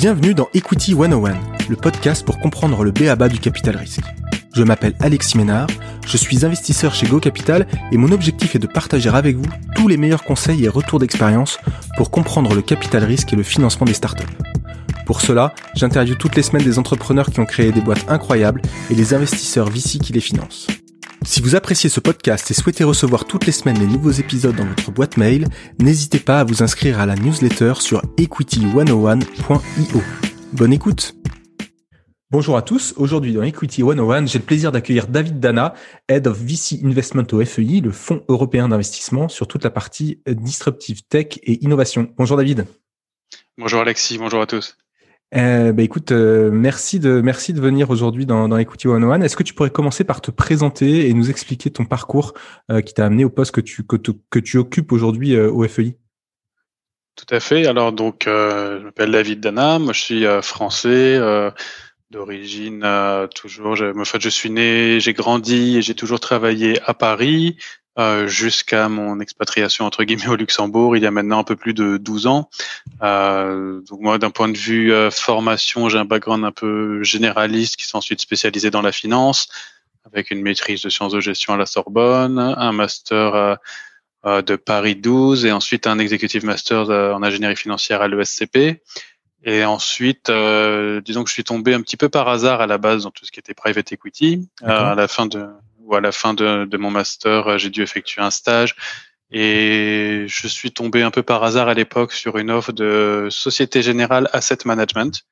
Bienvenue dans Equity 101, le podcast pour comprendre le BABA du capital risque. Je m'appelle Alexis Ménard, je suis investisseur chez Go Capital et mon objectif est de partager avec vous tous les meilleurs conseils et retours d'expérience pour comprendre le capital risque et le financement des startups. Pour cela, j'interviewe toutes les semaines des entrepreneurs qui ont créé des boîtes incroyables et les investisseurs VC qui les financent. Si vous appréciez ce podcast et souhaitez recevoir toutes les semaines les nouveaux épisodes dans votre boîte mail, n'hésitez pas à vous inscrire à la newsletter sur equity101.io. Bonne écoute Bonjour à tous, aujourd'hui dans Equity 101, j'ai le plaisir d'accueillir David Dana, Head of VC Investment au FEI, le Fonds européen d'investissement, sur toute la partie Disruptive Tech et Innovation. Bonjour David. Bonjour Alexis, bonjour à tous. Euh, bah écoute, euh, merci de merci de venir aujourd'hui dans, dans Equity 101. Est-ce que tu pourrais commencer par te présenter et nous expliquer ton parcours euh, qui t'a amené au poste que tu que, que tu occupes aujourd'hui euh, au FEI Tout à fait. Alors donc, je m'appelle David Dana. Moi, je suis français d'origine toujours. En fait, je suis né, j'ai grandi et j'ai toujours travaillé à Paris. Euh, jusqu'à mon expatriation entre guillemets au Luxembourg il y a maintenant un peu plus de 12 ans. Euh, donc moi d'un point de vue euh, formation, j'ai un background un peu généraliste qui s'est ensuite spécialisé dans la finance avec une maîtrise de sciences de gestion à la Sorbonne, un master de Paris 12 et ensuite un executive master en ingénierie financière à l'ESCP. Et ensuite, disons que je suis tombé un petit peu par hasard à la base dans tout ce qui était private equity. à la fin de où à la fin de, de mon master, euh, j'ai dû effectuer un stage. Et je suis tombé un peu par hasard à l'époque sur une offre de Société Générale Asset Management.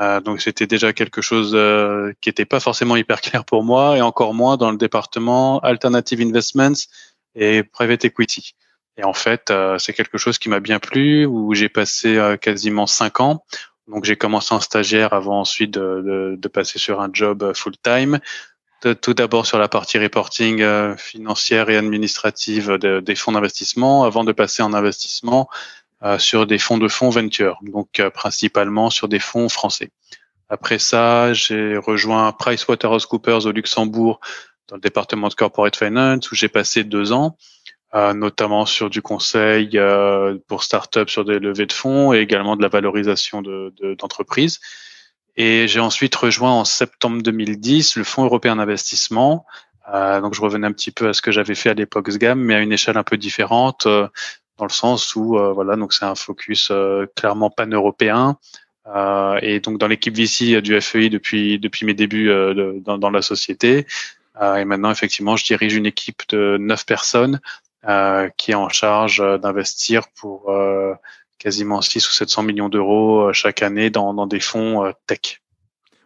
Euh, donc c'était déjà quelque chose euh, qui n'était pas forcément hyper clair pour moi et encore moins dans le département Alternative Investments et Private Equity. Et en fait, euh, c'est quelque chose qui m'a bien plu, où j'ai passé euh, quasiment cinq ans. Donc j'ai commencé en stagiaire avant ensuite de, de, de passer sur un job full-time tout d'abord sur la partie reporting euh, financière et administrative des fonds d'investissement avant de passer en investissement euh, sur des fonds de fonds venture, donc euh, principalement sur des fonds français. Après ça, j'ai rejoint PricewaterhouseCoopers au Luxembourg dans le département de corporate finance où j'ai passé deux ans, notamment sur du conseil pour start-up sur des levées de fonds et également de la valorisation d'entreprises. De, et j'ai ensuite rejoint en septembre 2010 le Fonds européen d'investissement. Euh, donc je revenais un petit peu à ce que j'avais fait à l'époque SGAM, mais à une échelle un peu différente, euh, dans le sens où euh, voilà, donc c'est un focus euh, clairement pan-européen. et donc dans l'équipe VC du FEI depuis depuis mes débuts dans, dans, la société. et maintenant effectivement, je dirige une équipe de neuf personnes qui est en charge d'investir pour quasiment 6 ou 700 millions d'euros euh, chaque année dans, des fonds euh, tech.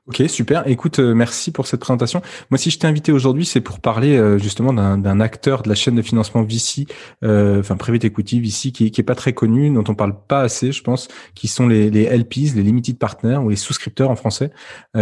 Ok, super. Écoute, euh, merci pour cette présentation. Moi, si je t'ai invité aujourd'hui, c'est pour parler euh, justement d'un acteur de la chaîne de financement VC, euh, enfin private equity VC, qui, qui est pas très connu, dont on parle pas assez, je pense, qui sont les, les LPs, les limited partners ou les souscripteurs en français,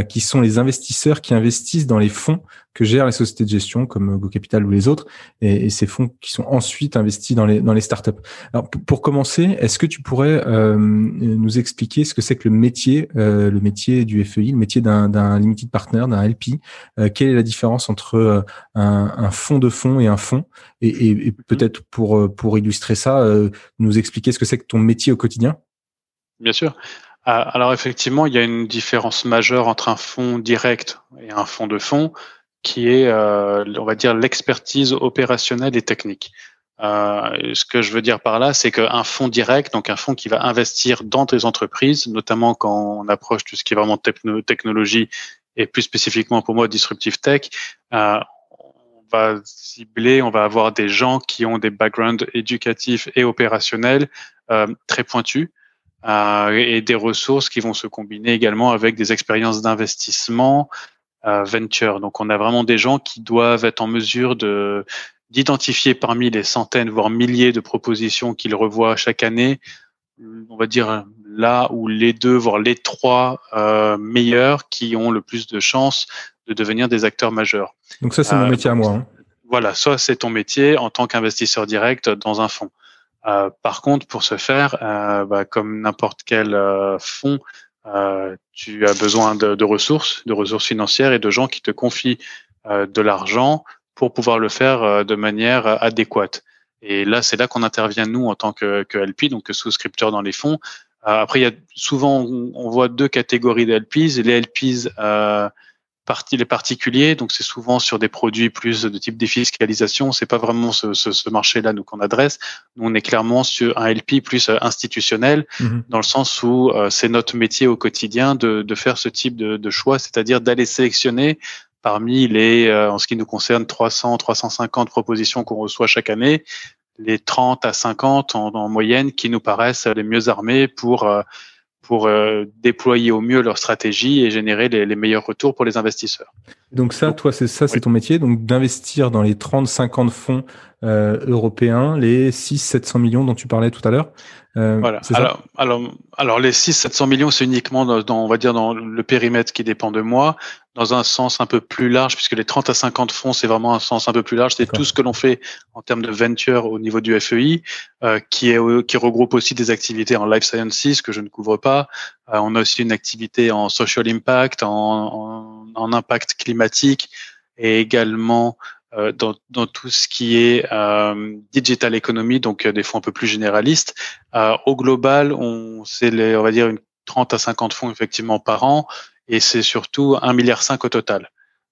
qui sont les investisseurs qui investissent dans les fonds que gèrent les sociétés de gestion comme Go Capital ou les autres, et, et ces fonds qui sont ensuite investis dans les dans les startups. Alors, pour commencer, est-ce que tu pourrais nous expliquer ce que c'est que le métier, le métier du FEI, le métier d'un d'un limited partner, d'un LP. Euh, quelle est la différence entre euh, un, un fonds de fonds et un fonds? Et, et, mhm. peut-être pour euh, pour illustrer ça, nous expliquer ce que c'est que ton métier au quotidien? Bien sûr. Alors effectivement, il y a une différence majeure entre un fonds direct et un fonds de fonds, qui est, on va dire, l'expertise opérationnelle et technique. Euh, ce que je veux dire par là, c'est qu'un fonds direct, donc un fonds qui va investir dans des entreprises, notamment quand on approche tout ce qui est vraiment technologie et plus spécifiquement pour moi disruptive tech, euh, on va cibler, on va avoir des gens qui ont des backgrounds éducatifs et opérationnels euh, très pointus. Euh, et des ressources qui vont se combiner également avec des expériences d'investissement euh, venture. Donc on a vraiment des gens qui doivent être en mesure de d'identifier parmi les centaines, voire milliers de propositions qu'il revoit chaque année, on va dire là où les deux, voire les trois euh, meilleurs qui ont le plus de chances de devenir des acteurs majeurs. Donc ça, c'est mon euh, métier à moi. Hein. Voilà, soit c'est ton métier en tant qu'investisseur direct dans un fonds. Euh, par contre, pour ce faire, euh, bah, comme n'importe quel euh, fonds, euh, tu as besoin de, de, ressources, de ressources financières et de gens qui te confient de l'argent pour pouvoir le faire euh, de manière euh, adéquate. Et là, c'est là qu'on intervient nous en tant que, que LP, donc souscripteur dans les fonds. après, il y a souvent on, voit deux catégories de LPs. Les LPs partie les particuliers, donc c'est souvent sur des produits plus de type défiscalisation. C'est pas vraiment ce, ce, ce marché-là nous qu'on adresse. Nous, on est clairement sur un LP plus euh, institutionnel, mhm. dans le sens où euh, c'est notre métier au quotidien de, de faire ce type de, de choix, c'est-à-dire d'aller sélectionner parmi les, euh, en ce qui nous concerne, 300, 350 propositions qu'on reçoit chaque année, les 30 à 50 en, en, moyenne qui nous paraissent les mieux armés pour pour euh, déployer au mieux leur stratégie et générer les, les, meilleurs retours pour les investisseurs. Donc ça, toi, c'est ça, c'est ton métier, donc d'investir dans les 30-50 fonds euh, européens, les 600-700 millions dont tu parlais tout à l'heure. Euh, voilà. Alors, alors, alors, les 600-700 millions, c'est uniquement dans, on va dire, dans le périmètre qui dépend de moi, dans un sens un peu plus large, puisque les 30 à 50 fonds, c'est vraiment un sens un peu plus large. C'est tout ce que l'on fait en termes de venture au niveau du FEI, euh, qui, est, qui regroupe aussi des activités en life sciences que je ne couvre pas. Euh, on a aussi une activité en social impact, en, en, en impact climatique, et également dans, dans, tout ce qui est euh, digital economy, donc euh, des fonds un peu plus généralistes. Euh, au global, on c'est on va dire une 30 à 50 fonds effectivement par an, et c'est surtout 1,5 milliard au total.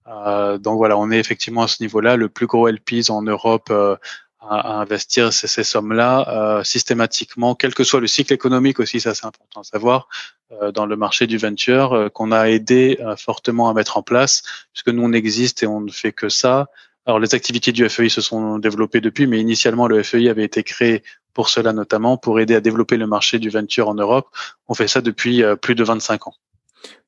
Euh, donc voilà, on est effectivement à ce niveau-là, le plus gros LPs en Europe à, à, investir ces, ces sommes-là systématiquement, quel que soit le cycle économique aussi, ça c'est important à savoir, dans le marché du venture, qu'on a aidé fortement à mettre en place, puisque nous on existe et on ne fait que ça. Alors les activités du FEI se sont développées depuis, mais initialement le FEI avait été créé pour cela notamment, pour aider à développer le marché du venture en Europe. On fait ça depuis euh, plus de 25 ans.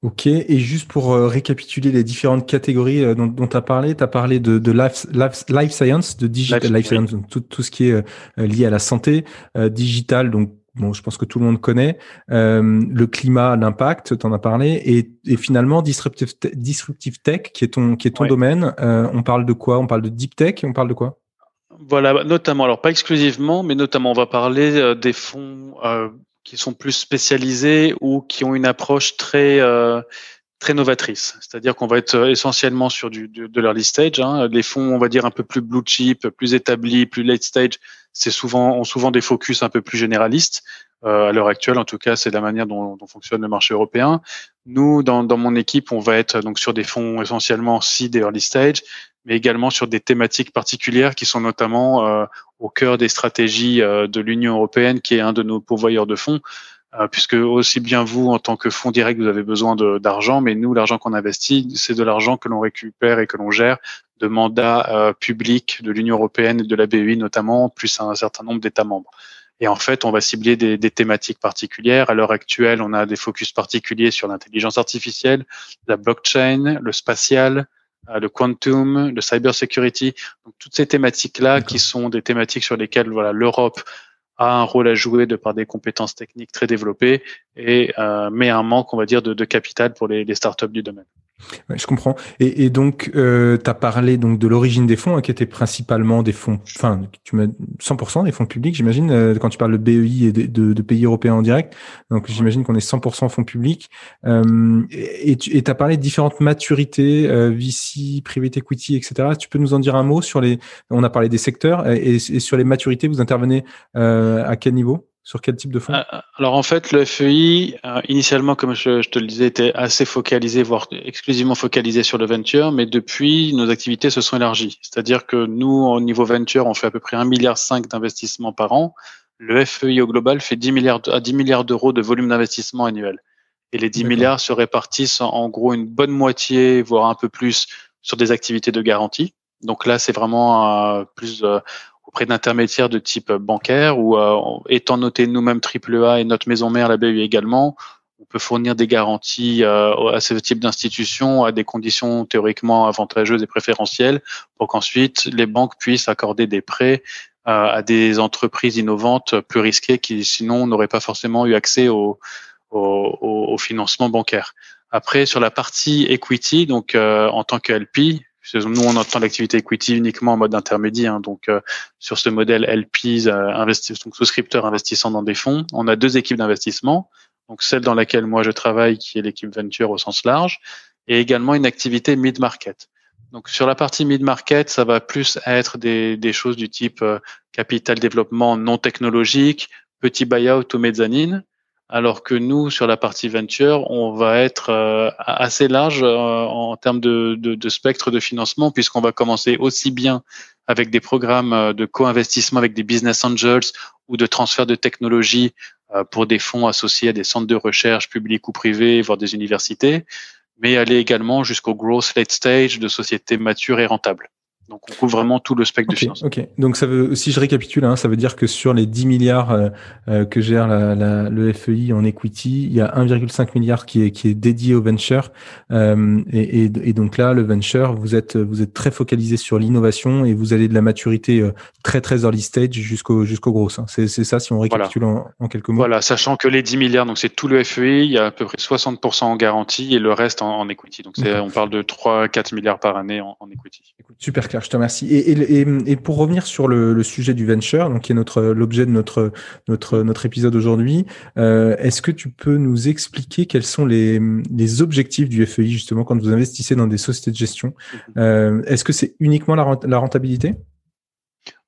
Ok, et juste pour euh, récapituler les différentes catégories euh, dont tu as parlé, tu as parlé de, de life, life, science, de digital life, science, tout, tout, ce qui est lié à la santé, digital, donc bon, je pense que tout le monde connaît, euh, le climat, l'impact, tu en as parlé, et, et finalement disruptive, disruptive tech, qui est ton, qui est ton domaine. Euh, on parle de quoi? On parle de deep tech On parle de quoi? Voilà, notamment, alors pas exclusivement, mais notamment, on va parler euh, des fonds euh, qui sont plus spécialisés ou qui ont une approche très euh, très novatrice. C'est-à-dire qu'on va être essentiellement sur du, de, de l'early stage. Hein. Les fonds, on va dire un peu plus blue chip, plus établis, plus late stage, c'est souvent ont souvent des focus un peu plus généralistes. Euh, à l'heure actuelle, en tout cas, c'est la manière dont, dont, fonctionne le marché européen. Nous, dans, dans, mon équipe, on va être donc sur des fonds essentiellement seed et early stage, mais également sur des thématiques particulières qui sont notamment euh, au cœur des stratégies euh, de l'Union européenne, qui est un de nos pourvoyeurs de fonds. Euh, puisque aussi bien vous, en tant que fonds direct, vous avez besoin d'argent, mais nous, l'argent qu'on investit, c'est de l'argent que l'on récupère et que l'on gère de mandats euh, publics de l'Union européenne et de la BEI notamment, plus un certain nombre d'États membres. Et en fait, on va cibler des, des thématiques particulières. À l'heure actuelle, on a des focus particuliers sur l'intelligence artificielle, la blockchain, le spatial, euh, le quantum, le cyber security. Donc, toutes ces thématiques-là qui sont des thématiques sur lesquelles voilà l'Europe a un rôle à jouer de par des compétences techniques très développées et euh, met un manque, on va dire, de, de capital pour les, les startups du domaine. Ouais, je comprends. Et, et donc, euh, tu as parlé donc de l'origine des fonds, hein, qui étaient principalement des fonds, enfin, tu mets 100% des fonds publics, j'imagine, euh, quand tu parles de BEI et de, de, de pays européens en direct. Donc, j'imagine qu'on est 100% fonds publics. Euh, et tu as parlé de différentes maturités, euh, VC, private equity, etc. Tu peux nous en dire un mot sur les, on a parlé des secteurs, et, et sur les maturités, vous intervenez euh, à quel niveau? Sur quel type de fonds euh, Alors en fait, le FEI, euh, initialement, comme je, je, te le disais, était assez focalisé, voire exclusivement focalisé sur le venture, mais depuis, nos activités se sont élargies. C'est-à-dire que nous, au niveau venture, on fait à peu près 1,5 milliard d'investissements par an. Le FEI au global fait 10 milliards, à 10 milliards d'euros de volume d'investissement annuel. Et les 10 milliards se répartissent en, en gros une bonne moitié, voire un peu plus, sur des activités de garantie. Donc là, c'est vraiment euh, plus euh, auprès d'intermédiaires de type bancaire ou euh, étant noté nous-mêmes AAA et notre maison mère, la BU également, on peut fournir des garanties euh, à ce type d'institutions à des conditions théoriquement avantageuses et préférentielles pour qu'ensuite les banques puissent accorder des prêts euh, à des entreprises innovantes plus risquées qui sinon n'auraient pas forcément eu accès au, au, au, financement bancaire. Après, sur la partie equity, donc en tant que LP, nous, on entend l'activité equity uniquement en mode intermédiaire. Hein. donc, euh, sur ce modèle LPs, euh, donc souscripteurs investissant dans des fonds, on a deux équipes d'investissement. Donc, celle dans laquelle moi je travaille, qui est l'équipe venture au sens large, et également une activité mid-market. Donc, sur la partie mid-market, ça va plus être des, des choses du type euh, capital développement non technologique, petit buyout ou mezzanine. Alors que nous, sur la partie venture, on va être euh, assez large euh, en termes de, spectre de financement, puisqu'on va commencer aussi bien avec des programmes euh, de co-investissement avec des business angels ou de transfert de technologie pour des fonds associés à des centres de recherche publics ou privés, voire des universités, mais aller également jusqu'au growth late stage de sociétés matures et rentables. Donc on couvre vraiment tout le spectre de financement. Ok, donc ça veut, si je récapitule, hein, ça veut dire que sur les 10 milliards euh, euh, que gère la, la, le FEI en equity, il y a 1,5 milliard qui est, qui est dédié au venture. Euh, et, et, et, donc là, le venture, vous êtes, vous êtes très focalisé sur l'innovation et vous allez de la maturité euh, très très early stage jusqu'au jusqu'au gros. Hein. C'est ça si on récapitule en, en, quelques mots. Voilà, sachant que les 10 milliards, donc c'est tout le FEI, il y a à peu près 60% en garantie et le reste en, en equity. Donc on parle de 3-4 milliards par année en, en equity. super je te remercie. Et, et, et pour revenir sur le, le, sujet du venture, donc qui est notre l'objet de notre notre notre épisode aujourd'hui, euh, est-ce que tu peux nous expliquer quels sont les, les objectifs du FEI justement quand vous investissez dans des sociétés de gestion? Mm-hmm. euh, Est-ce que c'est uniquement la, rentabilité?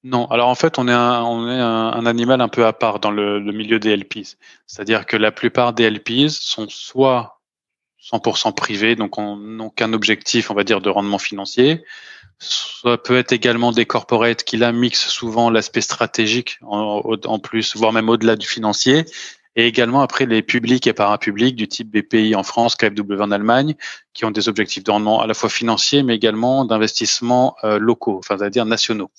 Non, alors en fait, on est un, on est un, un animal un peu à part dans le, le milieu des LPs. C'est-à-dire que la plupart des LPs sont soit 100% privés, donc n'ont qu'un objectif, on va dire, de rendement financier, ça peut être également des corporates qui là mixent souvent l'aspect stratégique en, plus, voire même au-delà du financier. Et également après les publics et parapublics du type BPI en France, KfW en Allemagne, qui ont des objectifs de rendement à la fois financiers, mais également d'investissement euh, locaux, enfin c'est-à-dire nationaux.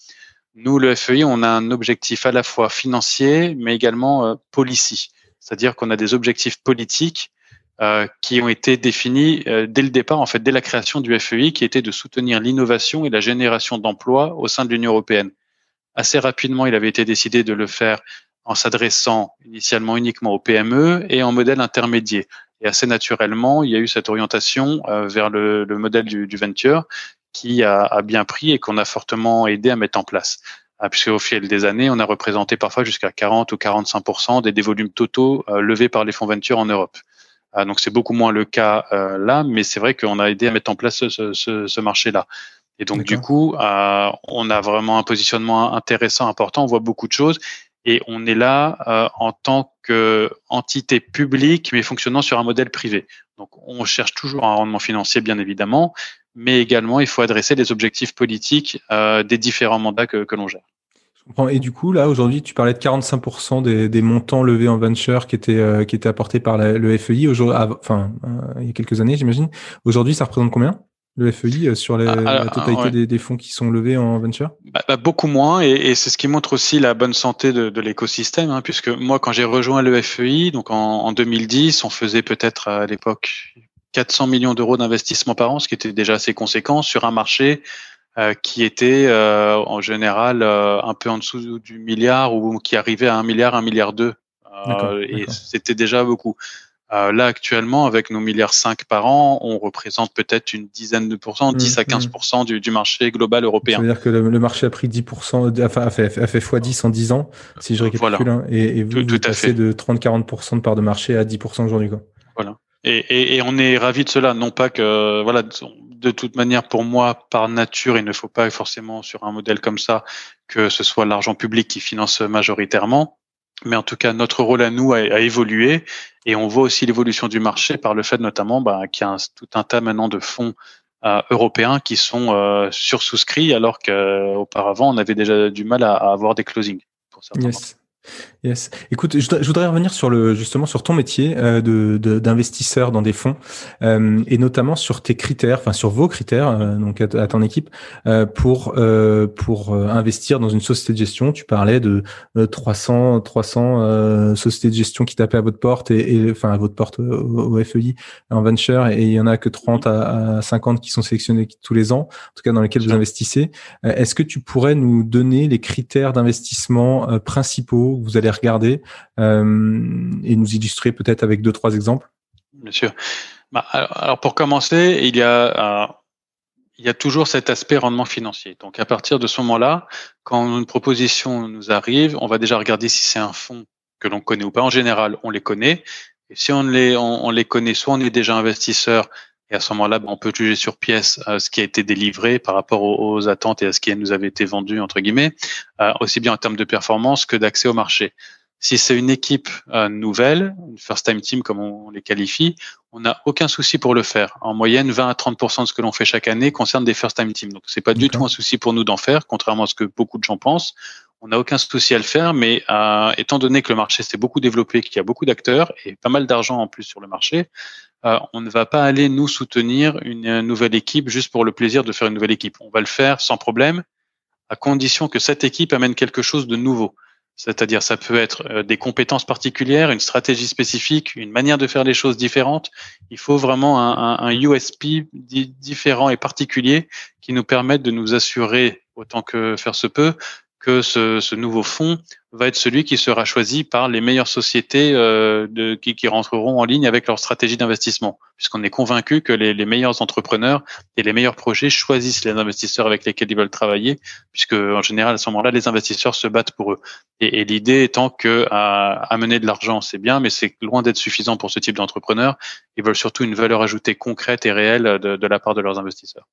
Nous, le FEI, on a un objectif à la fois financier, mais également euh, policy, c'est-à-dire qu'on a des objectifs politiques euh, qui ont été définis euh, dès le départ, en fait, dès la création du FEI, qui était de soutenir l'innovation et la génération d'emplois au sein de l'Union européenne. Assez rapidement, il avait été décidé de le faire en s'adressant initialement uniquement aux PME et en modèle intermédiaire. Et assez naturellement, il y a eu cette orientation euh, vers le, le, modèle du, venture qui a, bien pris et qu'on a fortement aidé à mettre en place. Ah, puisqu'au fil des années, on a représenté parfois jusqu'à 40 ou 45 des, des volumes totaux levés par les fonds venture en Europe. Ah, donc c'est beaucoup moins le cas euh, là, mais c'est vrai qu'on a aidé à mettre en place ce, ce, ce marché-là. Et donc du coup, euh, on a vraiment un positionnement intéressant, important. On voit beaucoup de choses et on est là euh, en tant qu'entité publique, mais fonctionnant sur un modèle privé. Donc on cherche toujours un rendement financier, bien évidemment, mais également il faut adresser les objectifs politiques euh, des différents mandats que, que l'on gère. Et du coup, là, aujourd'hui, tu parlais de 45% des, des, montants levés en venture qui étaient, euh, qui étaient apportés par la, le FEI, enfin, euh, il y a quelques années, j'imagine. Aujourd'hui, ça représente combien le FEI euh, sur les, ah, la totalité ouais. des, des, fonds qui sont levés en venture? Bah, bah, Beaucoup moins, et, et c'est ce qui montre aussi la bonne santé de, de l'écosystème, hein, puisque moi, quand j'ai rejoint le FEI, donc en, en 2010, on faisait peut-être à l'époque 400 millions d'euros d'investissement par an, ce qui était déjà assez conséquent sur un marché euh, qui était euh, en général euh, un peu en dessous du milliard ou qui arrivait à un milliard, un milliard deux. et c'était déjà beaucoup. là, actuellement, avec nos milliards 5 par an, on représente peut-être une dizaine de pourcents, 10 mmh, à 15 mmh. du, du, marché global européen. C'est-à-dire que le, le, marché a pris 10 enfin, a fait, a fait x10 en 10 ans, si je récapitule, voilà. hein, et, et, vous, tout, vous passez de 30-40% de part de marché à 10% aujourd'hui. Voilà. Et, et, et, on est ravi de cela, non pas que voilà, de toute manière, pour moi, par nature, il ne faut pas forcément sur un modèle comme ça que ce soit l'argent public qui finance majoritairement. Mais en tout cas, notre rôle à nous a, a évolué et on voit aussi l'évolution du marché par le fait notamment bah, qu'il y a un, tout un tas maintenant de fonds euh, européens qui sont euh, sursouscrits alors qu'auparavant, on avait déjà du mal à, à avoir des closings. Pour certains yes. Yes. Écoute, je, voudrais revenir sur le justement sur ton métier euh, de d'investisseur dans des fonds euh, et notamment sur tes critères, enfin sur vos critères, euh, donc à, à, ton équipe euh, pour euh, pour investir dans une société de gestion. Tu parlais de 300 300 sociétés de gestion qui tapaient à votre porte et, et enfin à votre porte au, au, FEI en venture et il y en a que 30 à, à 50 qui sont sélectionnés tous les ans, en tout cas dans lesquels vous investissez. Est-ce que tu pourrais nous donner les critères d'investissement principaux vous allez regarder euh, et nous illustrer peut-être avec deux, trois exemples Bien sûr. Bah, alors, pour commencer, il y a, euh, il y a toujours cet aspect rendement financier. Donc à partir de ce moment-là, quand une proposition nous arrive, on va déjà regarder si c'est un fonds que l'on connaît ou pas. En général, on les connaît. Et si on les connaît, soit on est déjà investisseur et à ce moment-là, on peut juger sur pièce euh, ce qui a été délivré par rapport aux, attentes et à ce qui nous avait été vendu, entre guillemets, euh, aussi bien en termes de performance que d'accès au marché. Si c'est une équipe euh, nouvelle, une first time team comme on, les qualifie, on n'a aucun souci pour le faire. En moyenne, 20 à 30% de ce que l'on fait chaque année concerne des first time teams. Donc c'est pas du tout un souci pour nous d'en faire, contrairement à ce que beaucoup de gens pensent. On n'a aucun souci à le faire, mais euh, étant donné que le marché s'est beaucoup développé, qu'il y a beaucoup d'acteurs et pas mal d'argent en plus sur le marché, euh, on ne va pas aller nous soutenir une nouvelle équipe juste pour le plaisir de faire une nouvelle équipe. On va le faire sans problème, à condition que cette équipe amène quelque chose de nouveau. C'est-à-dire, ça peut être euh, des compétences particulières, une stratégie spécifique, une manière de faire les choses différentes. Il faut vraiment un, un, USP différent et particulier qui nous permette de nous assurer, autant que faire se peut, que ce, nouveau fonds va être celui qui sera choisi par les meilleures sociétés euh, qui, qui, rentreront en ligne avec leur stratégie d'investissement, puisqu'on est convaincu que les, meilleurs entrepreneurs et les meilleurs projets choisissent les investisseurs avec lesquels ils veulent travailler, puisque en général à ce moment-là, les investisseurs se battent pour eux. Et, et l'idée étant que amener de l'argent, c'est bien, mais c'est loin d'être suffisant pour ce type d'entrepreneurs. Ils veulent surtout une valeur ajoutée concrète et réelle de, de la part de leurs investisseurs.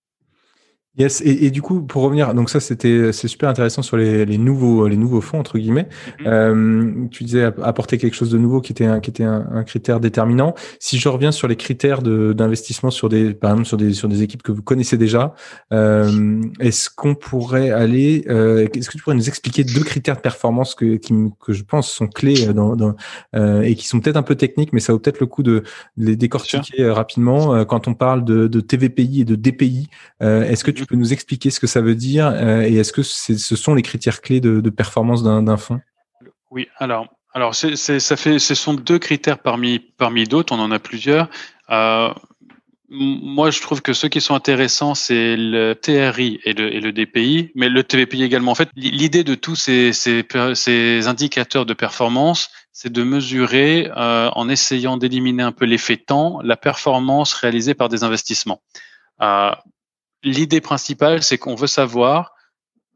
Yes, et, et, du coup, pour revenir, donc ça c'était c'est super intéressant sur les, les, nouveaux les nouveaux fonds entre guillemets. Mm-hmm. euh, tu disais apporter quelque chose de nouveau qui était un, qui était un, un critère déterminant. Si je reviens sur les critères d'investissement sur des par exemple sur des sur des équipes que vous connaissez déjà, euh, est-ce qu'on pourrait aller euh, Est-ce que tu pourrais nous expliquer deux critères de performance que qui, que je pense sont clés dans, dans euh, et qui sont peut-être un peu techniques, mais ça vaut peut-être le coup de, les décortiquer rapidement euh, quand on parle de, de TVPI et de DPI. est-ce que tu tu peux nous expliquer ce que ça veut dire euh, et est-ce que ce sont les critères clés de, performance d'un fonds? Oui, alors, alors ça fait, ce sont deux critères parmi, parmi d'autres, on en a plusieurs. Euh, moi, je trouve que ceux qui sont intéressants, c'est le TRI et le, et le, DPI, mais le TVPI également. En fait, l'idée de tous ces, ces, indicateurs de performance, c'est de mesurer, euh, en essayant d'éliminer un peu l'effet temps, la performance réalisée par des investissements l'idée principale, c'est qu'on veut savoir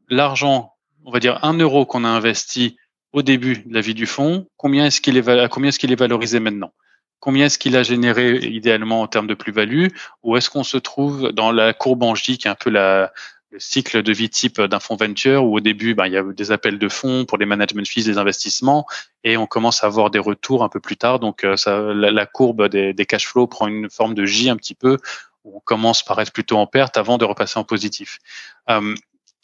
l'argent, on va dire un euro qu'on a investi au début de la vie du fonds, combien est-ce qu'il est, combien est-ce qu'il est valorisé maintenant? Combien est-ce qu'il a généré idéalement en termes de plus-value? Ou est-ce qu'on se trouve dans la courbe en J, qui est un peu la, le cycle de vie type d'un fonds venture, où au début, ben, il y a des appels de fonds pour les management fees, des investissements, et on commence à avoir des retours un peu plus tard. Donc, euh, la, courbe des cash flows prend une forme de J un petit peu, on commence par être plutôt en perte avant de repasser en positif. Euh,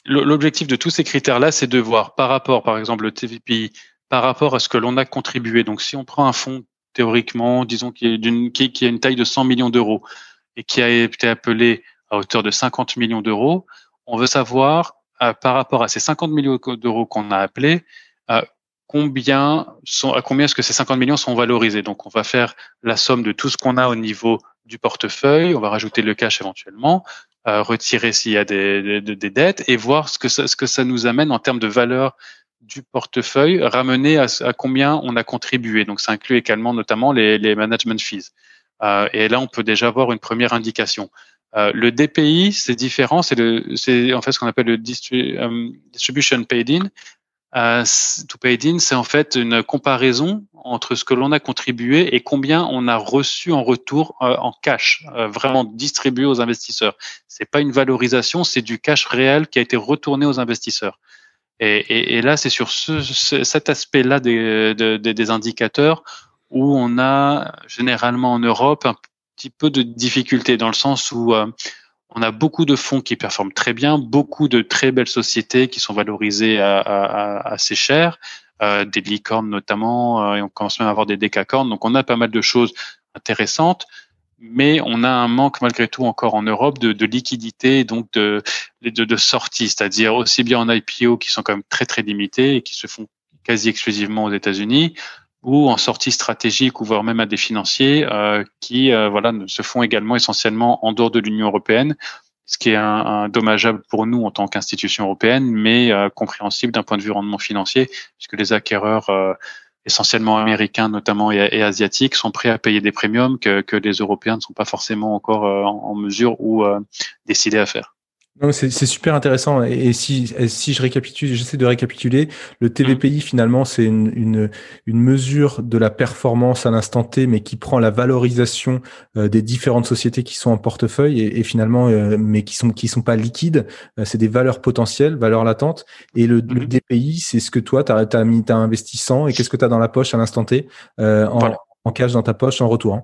l'objectif de tous ces critères-là, c'est de voir par rapport, par exemple, le TVPI, par rapport à ce que l'on a contribué. Donc, si on prend un fonds théoriquement, disons, qui, est a une taille de 100 millions d'euros et qui a été appelé à hauteur de 50 millions d'euros, on veut savoir, euh, par rapport à ces 50 millions d'euros qu'on a appelés, euh, combien à combien est-ce que ces 50 millions sont valorisés. Donc, on va faire la somme de tout ce qu'on a au niveau du portefeuille, on va rajouter le cash éventuellement, euh, retirer s'il y a des, des, dettes et voir ce que, ça, ce que ça nous amène en termes de valeur du portefeuille, ramener à, à combien on a contribué. Donc ça inclut également notamment les, les management fees. Euh, et là, on peut déjà avoir une première indication. Euh, le DPI, c'est différent, c'est en fait ce qu'on appelle le euh, distribution paid in. Euh, to paid in, c'est en fait une comparaison entre ce que l'on a contribué et combien on a reçu en retour euh, en cash, euh, vraiment distribué aux investisseurs. C'est pas une valorisation, c'est du cash réel qui a été retourné aux investisseurs. Et, là, c'est sur ce, cet aspect-là des, des, indicateurs où on a généralement en Europe un petit peu de difficulté dans le sens où on a beaucoup de fonds qui performent très bien, beaucoup de très belles sociétés qui sont valorisées assez cher, euh, des licornes notamment, euh, et on commence même à avoir des décacornes. Donc on a pas mal de choses intéressantes, mais on a un manque malgré tout encore en Europe de, de liquidité, donc de, de, de sortie, c'est-à-dire aussi bien en IPO qui sont quand même très très limités et qui se font quasi exclusivement aux États-Unis, ou en sortie stratégique ou voire même à des financiers euh, qui euh, voilà se font également essentiellement en dehors de l'Union européenne, ce qui est un, dommageable pour nous en tant qu'institution européenne, mais euh, compréhensible d'un point de vue rendement financier, puisque les acquéreurs essentiellement américains notamment et, asiatiques sont prêts à payer des premiums que, que les Européens ne sont pas forcément encore en, mesure ou décidés à faire. C'est super intéressant. Et, si, si je récapitule, j'essaie de récapituler, le TVPI finalement c'est une, une, une, mesure de la performance à l'instant T, mais qui prend la valorisation euh, des différentes sociétés qui sont en portefeuille et, et finalement, euh, mais qui sont qui sont pas liquides. Euh, c'est des valeurs potentielles, valeurs latentes. Et le, le DPI, c'est ce que toi tu as, mis, as investi 100 et qu'est-ce que tu as dans la poche à l'instant T en, en cash dans ta poche en retour. Hein.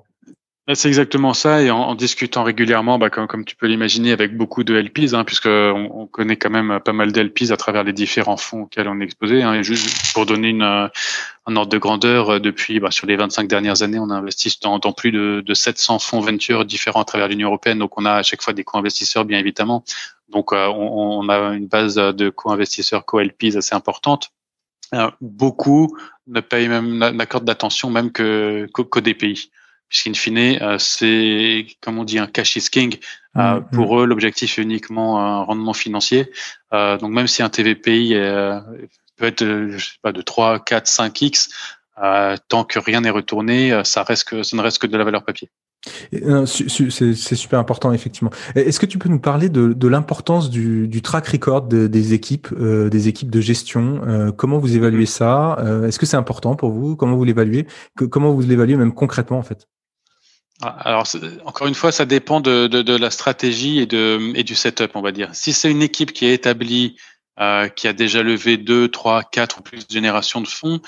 C'est exactement ça, et en, discutant régulièrement, bah, comme, comme, tu peux l'imaginer, avec beaucoup de LPs, hein, puisque on, connaît quand même pas mal d'LPs à travers les différents fonds auxquels on est exposé. Hein, juste pour donner une, un ordre de grandeur, euh, depuis bah, sur les 25 dernières années, on a investi dans, dans plus de, de, 700 fonds venture différents à travers l'Union européenne. Donc on a à chaque fois des co-investisseurs, bien évidemment. Donc euh, on, on, a une base de co-investisseurs, co-LPs assez importante. Euh, beaucoup ne payent même n'accordent d'attention même que qu'au DPI puisqu'in fine, euh, c'est, comme on dit, un cash is king. Euh, mm, pour mm. eux, l'objectif est uniquement un rendement financier. Euh, donc même si un TVPI peut être, je sais pas, de 3, 4, 5x, tant que rien n'est retourné, ça reste que, ça ne reste que de la valeur papier. C'est super important, effectivement. Est-ce que tu peux nous parler de, de l'importance du, du, track record des équipes, des équipes de gestion Comment vous évaluez mm. ça Est-ce que c'est important pour vous Comment vous l'évaluez Comment vous l'évaluez même concrètement, en fait? Alors, encore une fois, ça dépend de, de, de, la stratégie et, de, et du setup, on va dire. Si c'est une équipe qui est établie, euh, qui a déjà levé deux, trois, quatre ou plus générations de fonds,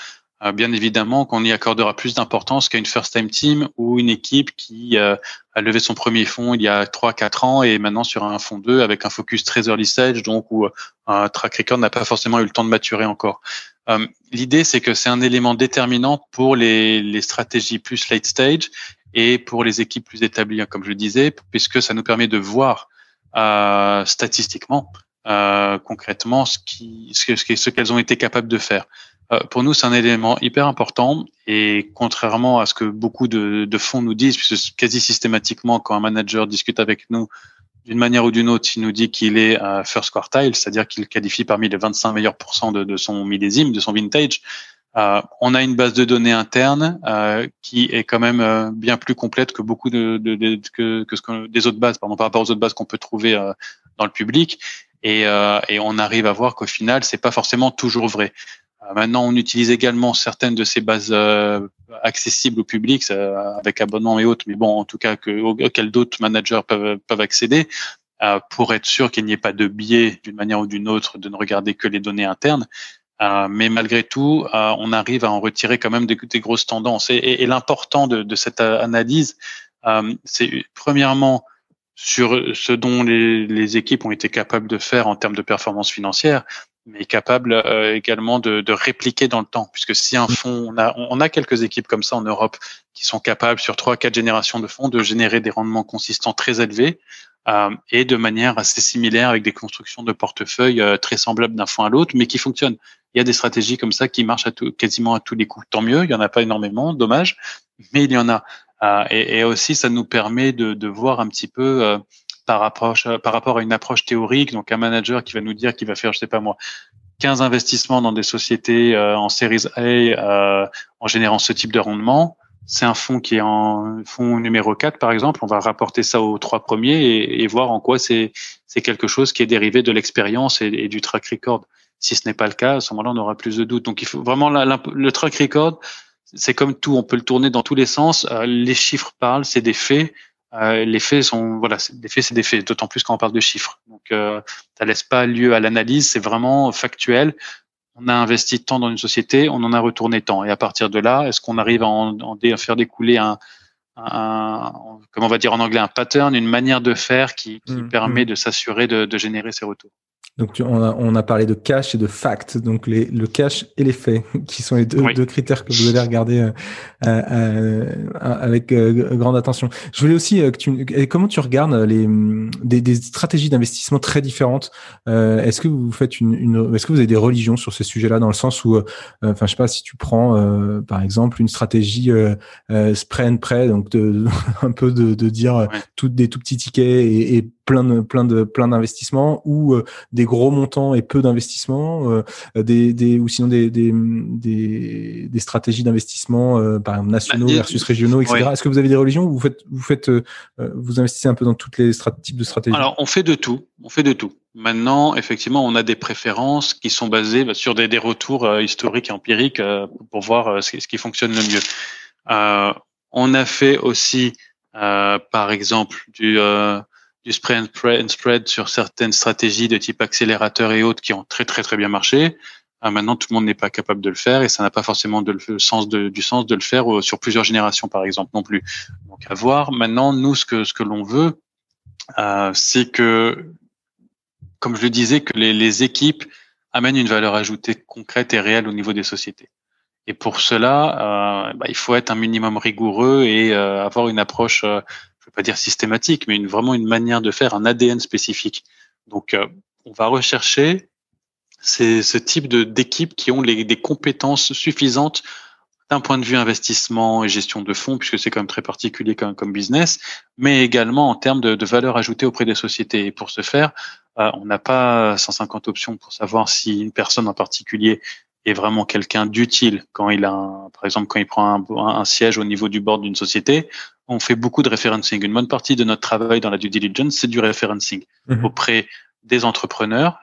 euh, bien évidemment qu'on y accordera plus d'importance qu'à une first-time team ou une équipe qui euh, a levé son premier fonds il y a trois, quatre ans et maintenant sur un fonds 2 avec un focus très early stage, donc où un track record n'a pas forcément eu le temps de maturer encore. L'idée, c'est que c'est un élément déterminant pour les, les stratégies plus late stage et pour les équipes plus établies, hein, comme je le disais, puisque ça nous permet de voir euh, statistiquement, euh, concrètement, ce qui, ce, ce qu'elles ont été capables de faire. Euh, pour nous, c'est un élément hyper important et contrairement à ce que beaucoup de, de fonds nous disent, puisque quasi systématiquement, quand un manager discute avec nous, d'une manière ou d'une autre, il nous dit qu'il est first quartile, c'est-à-dire qu'il qualifie parmi les 25 meilleurs pourcents de, de son millésime, de son vintage. Euh, on a une base de données interne euh, qui est quand même euh, bien plus complète que beaucoup de, de, que, que, des autres bases, par rapport aux autres bases qu'on peut trouver dans le public. Et, et, on arrive à voir qu'au final, c'est pas forcément toujours vrai. maintenant, on utilise également certaines de ces bases accessibles au public avec abonnement et autres, mais bon, en tout cas, que, auxquelles d'autres managers peuvent, peuvent accéder. pour être sûr qu'il n'y ait pas de biais d'une manière ou d'une autre de ne regarder que les données internes. Euh, mais malgré tout, euh, on arrive à en retirer quand même des, grosses tendances. Et, l'important de, cette analyse, euh, c'est premièrement sur ce dont les, équipes ont été capables de faire en termes de performance financière, mais capables également de, répliquer dans le temps. Puisque si un fonds, on a, on a quelques équipes comme ça en Europe qui sont capables sur trois, quatre générations de fonds de générer des rendements consistants très élevés et de manière assez similaire avec des constructions de portefeuille très semblables d'un fonds à l'autre, mais qui fonctionnent. Il y a des stratégies comme ça qui marchent à tout, quasiment à tous les coups. Tant mieux, il y en a pas énormément, dommage, mais il y en a. Euh, et, aussi, ça nous permet de, de voir un petit peu euh, par, rapport, par rapport à une approche théorique. Donc, un manager qui va nous dire qu'il va faire, je sais pas moi, 15 investissements dans des sociétés euh, en Series A en générant ce type de rendement. C'est un fonds qui est en fonds numéro 4, par exemple. On va rapporter ça aux trois premiers et, et voir en quoi c'est quelque chose qui est dérivé de l'expérience et, du track record. Si ce n'est pas le cas, à ce moment-là, on aura plus de doutes. Donc, il faut vraiment le track record. C'est comme tout, on peut le tourner dans tous les sens. Euh, les chiffres parlent, c'est des faits. Euh, les faits sont, voilà, des faits, c'est des faits. D'autant plus quand on parle de chiffres. Donc, euh, ça laisse pas lieu à l'analyse. C'est vraiment factuel. On a investi tant dans une société, on en a retourné tant. Et à partir de là, est-ce qu'on arrive à, en, à faire découler un, un, comment on va dire en anglais, un pattern, une manière de faire qui, qui mmh, permet mmh. de s'assurer de, de générer ces retours? Donc on a, on a parlé de cash et de fact, donc les, le cash et les faits, qui sont les deux, deux critères que vous allez regarder euh, euh, euh avec euh, grande attention. Je voulais aussi que tu, comment tu regardes les des, des stratégies d'investissement très différentes. est-ce que vous faites une, une est-ce que vous avez des religions sur ces sujets-là dans le sens où, enfin je sais pas si tu prends par exemple une stratégie spray and pray, donc de, un peu de, de dire tout, des tout petits tickets et, et plein de plein de plein d'investissements ou des gros montants et peu d'investissements, des, des ou sinon des des, des, des stratégies d'investissement par exemple nationaux bah, versus régionaux, etc. Est-ce que vous avez des religions ou vous faites vous faites vous investissez un peu dans toutes les types de stratégies? Alors on fait de tout, on fait de tout. Maintenant, effectivement, on a des préférences qui sont basées bah, sur des, des retours historiques et empiriques pour voir ce qui fonctionne le mieux. Euh, on a fait aussi, euh, par exemple, du, euh, du spread and spread sur certaines stratégies de type accélérateur et autres qui ont très très très bien marché. maintenant, tout le monde n'est pas capable de le faire et ça n'a pas forcément de sens du sens de le faire sur plusieurs générations, par exemple, non plus. Donc, à voir. Maintenant, nous, ce que ce que l'on veut, euh, c'est que, comme je le disais, que les, les équipes amènent une valeur ajoutée concrète et réelle au niveau des sociétés. Et pour cela, euh, bah, il faut être un minimum rigoureux et euh, avoir une approche, euh, je ne veux pas dire systématique, mais une, vraiment une manière de faire, un ADN spécifique. Donc, on va rechercher ces, ce type de d'équipes qui ont les, des compétences suffisantes d'un point de vue investissement et gestion de fonds, puisque c'est quand même très particulier comme, comme business, mais également en termes de, de, valeur ajoutée auprès des sociétés. Et pour ce faire, on n'a pas 150 options pour savoir si une personne en particulier est vraiment quelqu'un d'utile quand il a, par exemple, quand il prend un, un, siège au niveau du board d'une société, on fait beaucoup de referencing. Une bonne partie de notre travail dans la due diligence, c'est du referencing mhm. auprès des entrepreneurs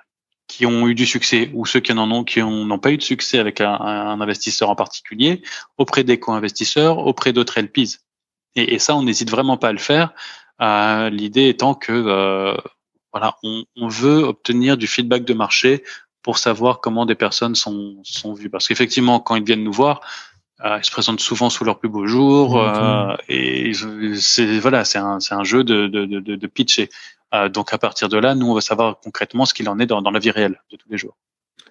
qui ont eu du succès ou ceux qui n'en ont qui n'ont pas eu de succès avec un, un, investisseur en particulier, auprès des co-investisseurs, auprès d'autres LPs. Et, et, ça, on n'hésite vraiment pas à le faire. Euh, L'idée étant que euh, voilà, on, on, veut obtenir du feedback de marché pour savoir comment des personnes sont, sont vues. Parce qu'effectivement, quand ils viennent nous voir, euh, ils se présentent souvent sous leur plus beau jour euh, et c'est voilà, c'est un, un jeu de, de, de, de pitcher. Euh, donc à partir de là, nous on va savoir concrètement ce qu'il en est dans, dans la vie réelle de tous les jours.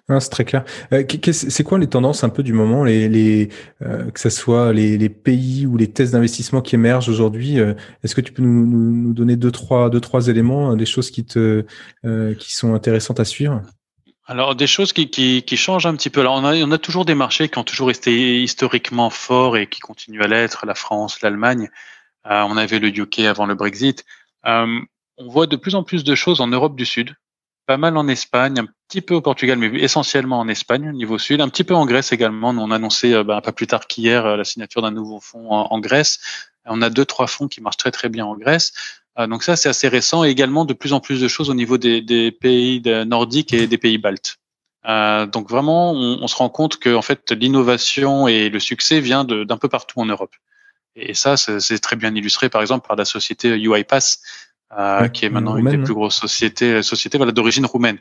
Ah, c'est très clair. Euh, c'est quoi les tendances un peu du moment, les, les euh, que ce soit les, les, pays ou les tests d'investissement qui émergent aujourd'hui euh, Est-ce que tu peux nous, nous, nous, donner deux trois deux trois éléments, des choses qui te qui sont intéressantes à suivre? Alors des choses qui, qui, qui, changent un petit peu. Là, on a, on a toujours des marchés qui ont toujours été historiquement forts et qui continuent à l'être, la France, l'Allemagne. Euh, on avait le UK avant le Brexit. Euh, on voit de plus en plus de choses en Europe du Sud, pas mal en Espagne, un petit peu au Portugal, mais essentiellement en Espagne au niveau sud, un petit peu en Grèce également. On a annoncé euh, bah, pas plus tard qu'hier euh, la signature d'un nouveau fonds en, en Grèce. On a deux, trois fonds qui marchent très très bien en Grèce. Euh, donc ça, c'est assez récent et également de plus en plus de choses au niveau des, des pays nordiques et des pays baltes. Euh, donc vraiment, on, on, se rend compte que en fait, l'innovation et le succès vient d'un peu partout en Europe. Et ça, c'est très bien illustré, par exemple, par la société UiPath, euh, qui est maintenant une des plus grosses sociétés, sociétés voilà, d'origine roumaine.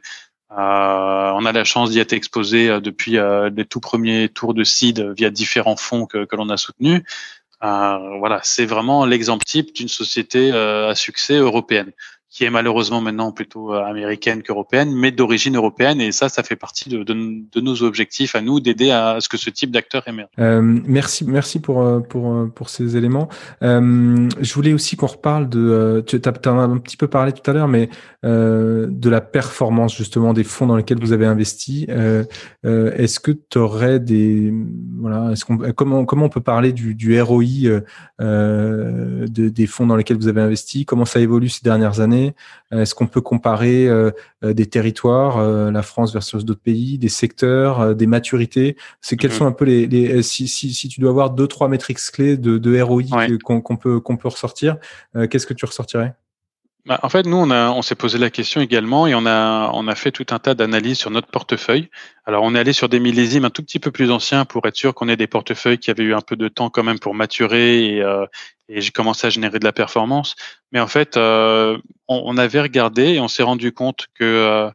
Euh, on a la chance d'y être exposé depuis les tout premiers tours de seed via différents fonds que, que l'on a soutenus. Euh, voilà, c'est vraiment l'exemple type d'une société euh, à succès européenne qui est malheureusement maintenant plutôt euh, américaine qu'européenne, mais d'origine européenne. Et ça, ça fait partie de, de, nos objectifs à nous d'aider à, ce que ce type d'acteur émerge. Euh, merci, merci pour euh, pour pour ces éléments. Je voulais aussi qu'on reparle de. Tu as, as, un petit peu parlé tout à l'heure, mais de la performance justement des fonds dans lesquels vous avez investi. est-ce que tu aurais des voilà, est-ce qu'on comment comment on peut parler du, ROI de, des fonds dans lesquels vous avez investi? Comment ça évolue ces dernières années? Euh, est-ce qu'on peut comparer euh, euh, des territoires, la France versus d'autres pays, des secteurs, des maturités? C'est quels mhm. sont un peu les, si, si, si, tu dois avoir deux trois métriques clés de, de ROI qu'on peut qu'on peut ressortir, qu'est-ce que tu ressortirais? Bah, en fait, nous, on, s'est posé la question également et on a, fait tout un tas d'analyses sur notre portefeuille. Alors, on est allé sur des millésimes un tout petit peu plus anciens pour être sûr qu'on ait des portefeuilles qui avaient eu un peu de temps quand même pour maturer et, euh, j'ai commencé à générer de la performance. Mais en fait, euh, on, avait regardé et on s'est rendu compte que euh,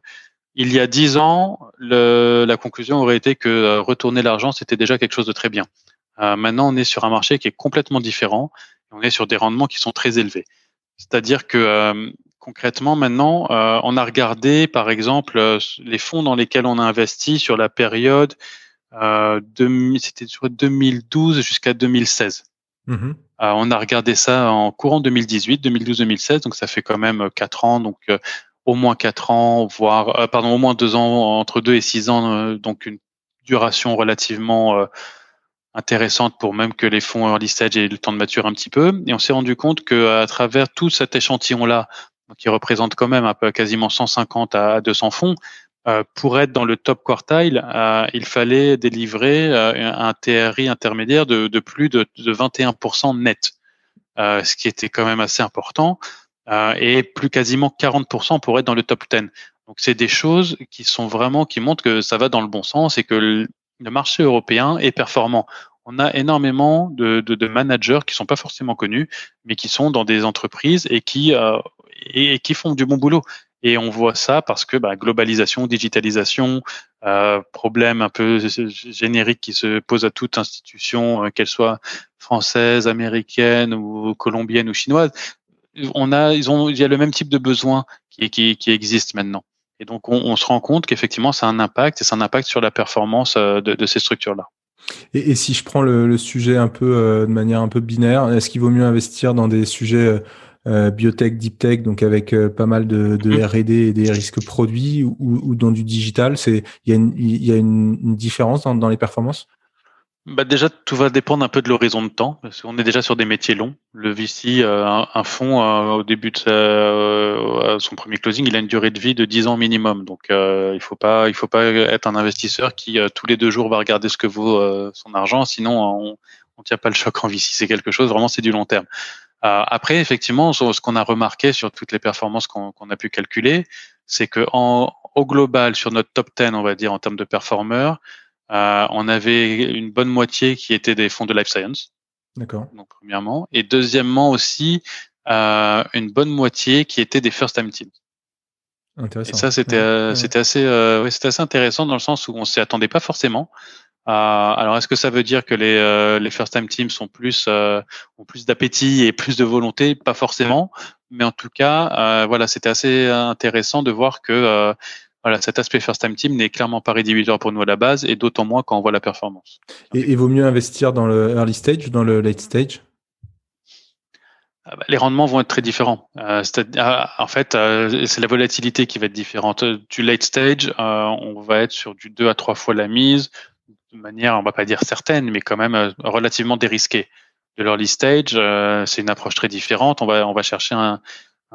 il y a dix ans, la conclusion aurait été que euh, retourner l'argent, c'était déjà quelque chose de très bien. Maintenant, on est sur un marché qui est complètement différent. On est sur des rendements qui sont très élevés. C'est-à-dire que euh, concrètement, maintenant, euh, on a regardé, par exemple, euh, les fonds dans lesquels on a investi sur la période, c'était sur 2012 jusqu'à 2016. Mmh on a regardé ça en courant 2018, 2012-2016, donc ça fait quand même quatre ans, donc au moins quatre ans, voire pardon, au moins deux ans, entre deux et six ans, donc une duration relativement intéressante pour même que les fonds early stage aient le temps de maturer un petit peu. Et on s'est rendu compte que à travers tout cet échantillon-là qui représente quand même un peu quasiment 150 à 200 fonds, euh, pour être dans le top quartile, euh, il fallait délivrer euh, un TRI intermédiaire de, plus de, de 21% net, ce qui était quand même assez important, et plus quasiment 40% pour être dans le top 10. Donc c'est des choses qui sont vraiment qui montrent que ça va dans le bon sens et que le, marché européen est performant. On a énormément de, de, de, managers qui sont pas forcément connus, mais qui sont dans des entreprises et qui et qui font du bon boulot. Et on voit ça parce que bah, globalisation, digitalisation, euh, problème un peu générique qui se pose à toute institution, euh, qu'elle soit française, américaine ou colombienne ou chinoise. On a, ils ont, il y a le même type de besoin qui, qui, qui existe maintenant. Et donc, on, on se rend compte qu'effectivement, ça a un impact et a un impact sur la performance euh, de, de ces structures-là. Et, et, si je prends le, le sujet un peu euh, de manière un peu binaire, est-ce qu'il vaut mieux investir dans des sujets euh, biotech, deep tech, donc avec euh, pas mal de, de mm-hmm. R&D et des risques produits, ou, ou dans du digital, c'est il y a une, y a une, une différence dans, dans, les performances? Bah déjà, tout va dépendre un peu de l'horizon de temps, parce qu'on est déjà sur des métiers longs. Le VC, euh, un, un, fonds au début de sa, son premier closing, il a une durée de vie de 10 ans minimum. Donc, il faut pas, il faut pas être un investisseur qui tous les deux jours va regarder ce que vaut son argent, sinon on, on tient pas le choc en VC. C'est quelque chose vraiment, c'est du long terme. Euh, après, effectivement, ce qu'on a remarqué sur toutes les performances qu'on a pu calculer, c'est que au global, sur notre top 10, on va dire en termes de performeurs, euh, on avait une bonne moitié qui étaient des fonds de life science. D'accord. Donc premièrement, et deuxièmement aussi euh, une bonne moitié qui étaient des first time teams. Intéressant. Et ça, c'était c'était assez, euh, c'était assez intéressant dans le sens où on s'y attendait pas forcément. Euh, alors, est-ce que ça veut dire que les, euh, les first-time teams sont plus, euh, ont plus d'appétit et plus de volonté? Pas forcément, mais en tout cas, voilà, c'était assez intéressant de voir que voilà, cet aspect first-time team n'est clairement pas rédhibitoire pour nous à la base, et d'autant moins quand on voit la performance. Et, il vaut mieux investir dans le early stage ou dans le late stage? Ah bah, les rendements vont être très différents. Euh, ah, en fait, c'est la volatilité qui va être différente. Du late stage, on va être sur du 2 à 3 fois la mise, de manière, on va pas dire certaine, mais quand même euh, relativement dérisquée. De l'early stage, euh, c'est une approche très différente. On va, on va chercher un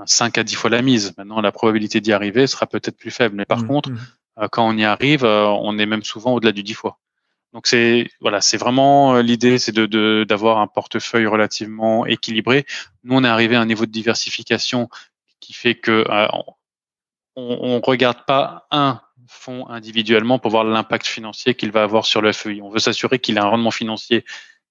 5 à 10 fois la mise. Maintenant, la probabilité d'y arriver sera peut-être plus faible. Mais par mmh, contre, mmh. Euh, quand on y arrive, on est même souvent au-delà du 10 fois. Donc c'est voilà, c'est vraiment l'idée, c'est de d'avoir un portefeuille relativement équilibré. Nous, on est arrivé à un niveau de diversification qui fait que on, on regarde pas un fonds individuellement pour voir l'impact financier qu'il va avoir sur le FEI. On veut s'assurer qu'il a un rendement financier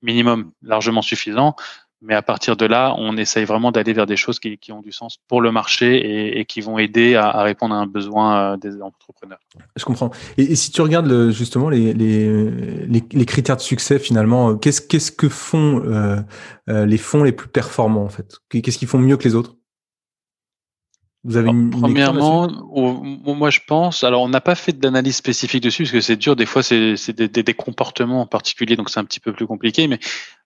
minimum largement suffisant, mais à partir de là, on essaye vraiment d'aller vers des choses qui, ont du sens pour le marché et, qui vont aider à, répondre à un besoin euh, des entrepreneurs. Je comprends. Et, et si tu regardes justement les, critères de succès finalement, qu'est-ce qu'est-ce que font euh, euh, les fonds les plus performants en fait? Qu'est-ce qu'ils font mieux que les autres? Vous avez une, premièrement, moi je pense. Alors, on n'a pas fait d'analyse spécifique dessus parce que c'est dur. Des fois, c'est des, des, des, comportements en particulier, donc c'est un petit peu plus compliqué. Mais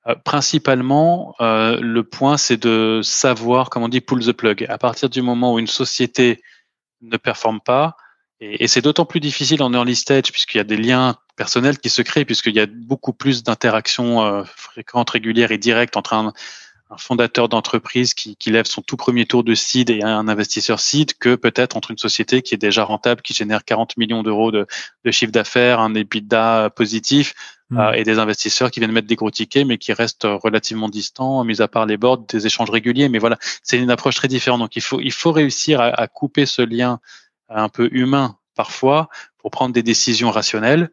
euh, principalement, euh, le point, c'est de savoir, comme on dit, pull the plug. À partir du moment où une société ne performe pas, et, et c'est d'autant plus difficile en early stage puisqu'il y a des liens personnels qui se créent, puisqu'il y a beaucoup plus d'interactions euh, fréquentes, régulières et directes entre un un fondateur d'entreprise qui, qui, lève son tout premier tour de seed et un investisseur seed que peut-être entre une société qui est déjà rentable, qui génère 40 millions d'euros de, de, chiffre d'affaires, un EBITDA positif mmh. euh, et des investisseurs qui viennent mettre des gros tickets mais qui restent relativement distants, mis à part les boards, des échanges réguliers. Mais voilà, c'est une approche très différente. Donc il faut, il faut réussir à, à couper ce lien un peu humain parfois pour prendre des décisions rationnelles.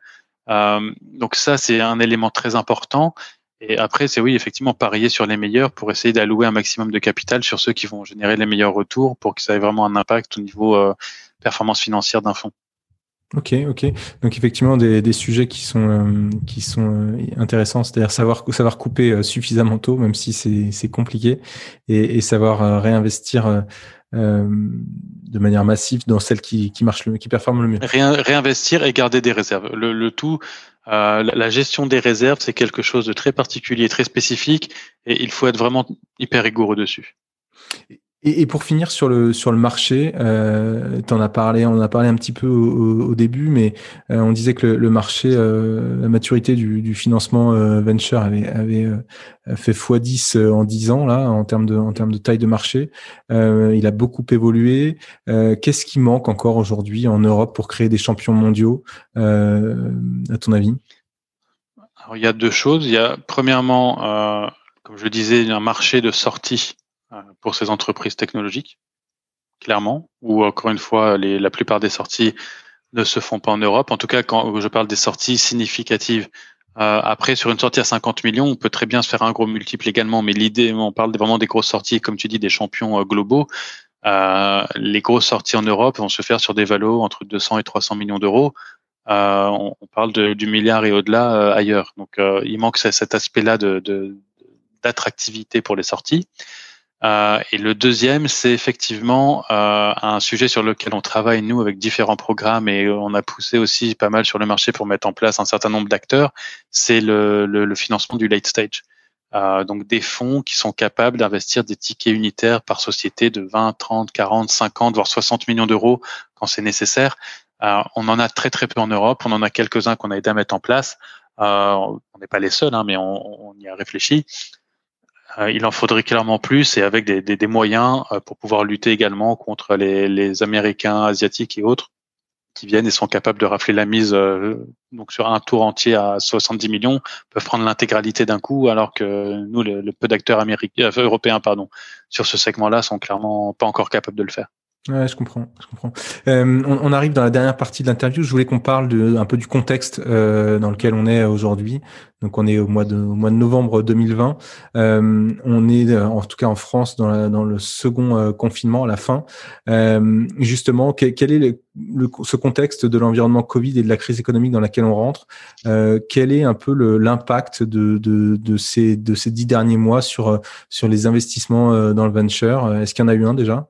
Euh, donc ça, c'est un élément très important. Et après, c'est oui, effectivement, parier sur les meilleurs pour essayer d'allouer un maximum de capital sur ceux qui vont générer les meilleurs retours pour que ça ait vraiment un impact au niveau euh, performance financière d'un fonds. Ok, ok. Donc effectivement des, des sujets qui sont euh, qui sont euh, intéressants, c'est-à-dire savoir savoir couper suffisamment tôt, même si c'est c'est compliqué, et, et savoir réinvestir de manière massive dans celles qui qui marchent le qui performent le mieux. réinvestir et garder des réserves. Le, le tout, euh, la gestion des réserves, c'est quelque chose de très particulier, très spécifique, et il faut être vraiment hyper rigoureux dessus. Et, pour finir sur le sur le marché, euh, tu en as parlé, on en a parlé un petit peu au, début, mais euh, on disait que le, marché, euh, la maturité du, du financement euh, venture avait, avait fait x10 en 10 ans là en termes de en termes de taille de marché. il a beaucoup évolué. Qu'est-ce qui manque encore aujourd'hui en Europe pour créer des champions mondiaux, à ton avis? Alors il y a deux choses. Il y a premièrement, comme je disais, un marché de sortie euh, pour ces entreprises technologiques, clairement, ou encore une fois, les, la plupart des sorties ne se font pas en Europe. En tout cas, quand je parle des sorties significatives, euh, après, sur une sortie à 50 millions, on peut très bien se faire un gros multiple également, mais l'idée, on parle vraiment des grosses sorties, comme tu dis, des champions euh, globaux. Euh, les grosses sorties en Europe vont se faire sur des valos entre 200 et 300 millions d'euros. Euh, on, on, parle du milliard et au-delà ailleurs. Donc, il manque cet aspect-là de, d'attractivité pour les sorties. Euh, et le deuxième, c'est effectivement euh, un sujet sur lequel on travaille nous avec différents programmes et on a poussé aussi pas mal sur le marché pour mettre en place un certain nombre d'acteurs. C'est le, le, le, financement du late stage. Euh, donc des fonds qui sont capables d'investir des tickets unitaires par société de 20, 30, 40, 50, voire 60 millions d'euros quand c'est nécessaire. Euh, on en a très très peu en Europe. On en a quelques-uns qu'on a aidé à mettre en place. Euh, on n'est pas les seuls, hein, mais on, on y a réfléchi. Euh, il en faudrait clairement plus et avec des, moyens euh, pour pouvoir lutter également contre les, Américains, Asiatiques et autres qui viennent et sont capables de rafler la mise euh, donc sur un tour entier à 70 millions peuvent prendre l'intégralité d'un coup alors que nous le, le peu d'acteurs américains européens pardon sur ce segment-là sont clairement pas encore capables de le faire. Ouais, je comprends, je comprends. Euh, on, on, arrive dans la dernière partie de l'interview. Je voulais qu'on parle de, un peu du contexte euh, dans lequel on est aujourd'hui. Donc, on est au mois de, au mois de novembre 2020. Euh, on est, euh, en tout cas en France, dans, la, dans le second euh, confinement à la fin. Euh, justement, quel, quel est le, le, ce contexte de l'environnement Covid et de la crise économique dans laquelle on rentre? Quel est un peu l'impact de, de, de, ces, de ces dix derniers mois sur, sur les investissements dans le venture? Est-ce qu'il y en a eu un déjà?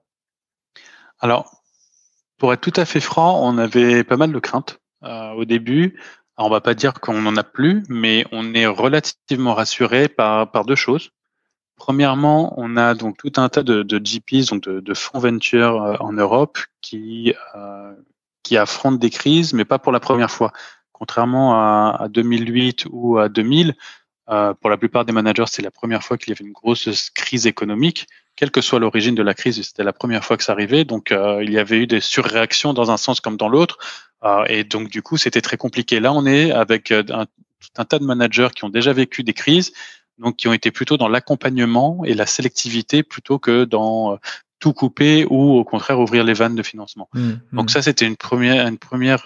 Alors, pour être tout à fait franc, on avait pas mal de craintes euh, au début. Alors, on va pas dire qu'on n'en a plus, mais on est relativement rassuré par, par deux choses. Premièrement, on a donc tout un tas de, de GPs, donc de, fonds venture euh, en Europe, qui, euh, qui affrontent des crises, mais pas pour la première fois. Contrairement à, à 2008 ou à 2000, euh, pour la plupart des managers, c'est la première fois qu'il y avait une grosse crise économique, quelle que soit l'origine de la crise, c'était la première fois que ça arrivait. Donc, euh, il y avait eu des surréactions dans un sens comme dans l'autre, euh, et donc du coup, c'était très compliqué. Là, on est avec un, tout un tas de managers qui ont déjà vécu des crises, donc qui ont été plutôt dans l'accompagnement et la sélectivité plutôt que dans tout couper ou au contraire ouvrir les vannes de financement. Mmh, donc mmh. ça, c'était une première, une première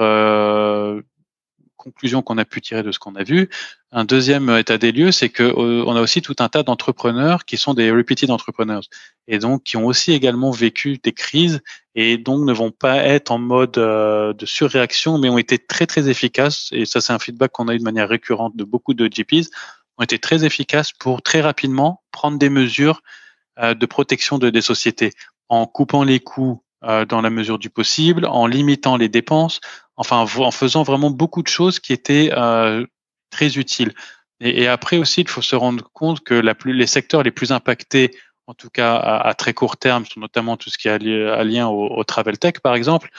conclusion qu'on a pu tirer de ce qu'on a vu. Un deuxième état des lieux, c'est que euh, on a aussi tout un tas d'entrepreneurs qui sont des repeated entrepreneurs et donc qui ont aussi également vécu des crises et donc ne vont pas être en mode euh, de surréaction, mais ont été très très efficaces. Et ça, c'est un feedback qu'on a eu de manière récurrente de beaucoup de GPs ont été très efficaces pour très rapidement prendre des mesures euh, de protection de, des sociétés en coupant les coûts dans la mesure du possible, en limitant les dépenses, enfin en faisant vraiment beaucoup de choses qui étaient euh, très utiles. Et, et, après aussi, il faut se rendre compte que la plus, les secteurs les plus impactés, en tout cas à, à très court terme, sont notamment tout ce qui a, lien au, au, travel tech, par exemple.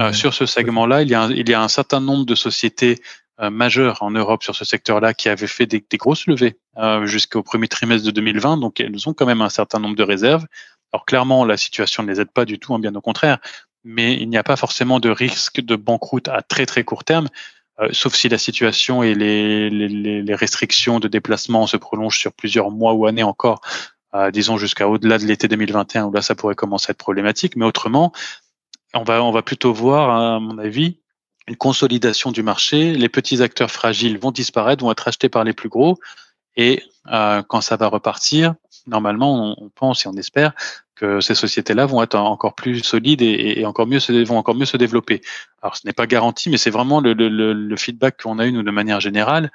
Euh, sur ce segment-là, il, y a un, il y a un certain nombre de sociétés euh, majeures en Europe sur ce secteur-là qui avaient fait des, des grosses levées euh, jusqu'au premier trimestre de 2020, donc elles ont quand même un certain nombre de réserves. Alors clairement, la situation ne les aide pas du tout, hein, bien au contraire, mais il n'y a pas forcément de risque de banqueroute à très très court terme, euh, sauf si la situation et les, les, les, restrictions de déplacement se prolongent sur plusieurs mois ou années encore, euh, disons jusqu'à au-delà de l'été 2021, où là ça pourrait commencer à être problématique. Mais autrement, on va, on va plutôt voir, à mon avis, une consolidation du marché. Les petits acteurs fragiles vont disparaître, vont être achetés par les plus gros. Et euh, quand ça va repartir, normalement, on, on pense et on espère que ces sociétés-là vont être encore plus solides et, encore mieux vont encore mieux se développer. Alors, ce n'est pas garanti, mais c'est vraiment le, feedback qu'on a eu nous de manière générale,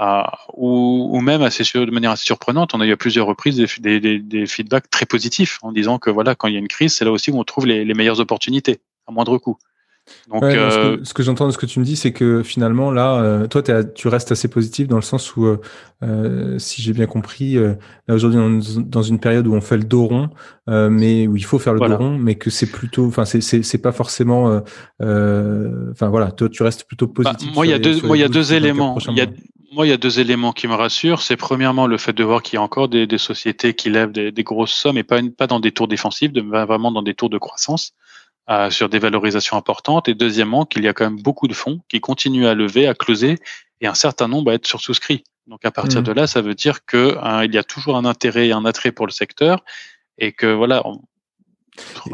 euh, ou, même assez de manière assez surprenante, on a eu à plusieurs reprises des, feedbacks très positifs en disant que voilà, quand il y a une crise, c'est là aussi où on trouve les meilleures opportunités à moindre coût. Donc, euh, ce que, j'entends de ce que tu me dis, c'est que finalement, là, euh, toi, tu restes assez positif dans le sens où, euh, si j'ai bien compris, là aujourd'hui, on est dans une période où on fait le dos rond, mais où il faut faire le dos rond, mais que c'est plutôt, enfin, c'est pas forcément, enfin voilà, toi, tu restes plutôt bah, positif. moi, il y a deux, moi, il y a deux éléments. Il y a, moi, il y a deux éléments qui me rassurent. C'est premièrement le fait de voir qu'il y a encore des, des sociétés qui lèvent des, des, grosses sommes et pas, pas dans des tours défensifs, mais vraiment dans des tours de croissance. Euh, sur des valorisations importantes. Et deuxièmement, qu'il y a quand même beaucoup de fonds qui continuent à lever, à closer, et un certain nombre à être sur souscrit. Donc à partir mmh. de là, ça veut dire que hein, il y a toujours un intérêt et un attrait pour le secteur, et que voilà,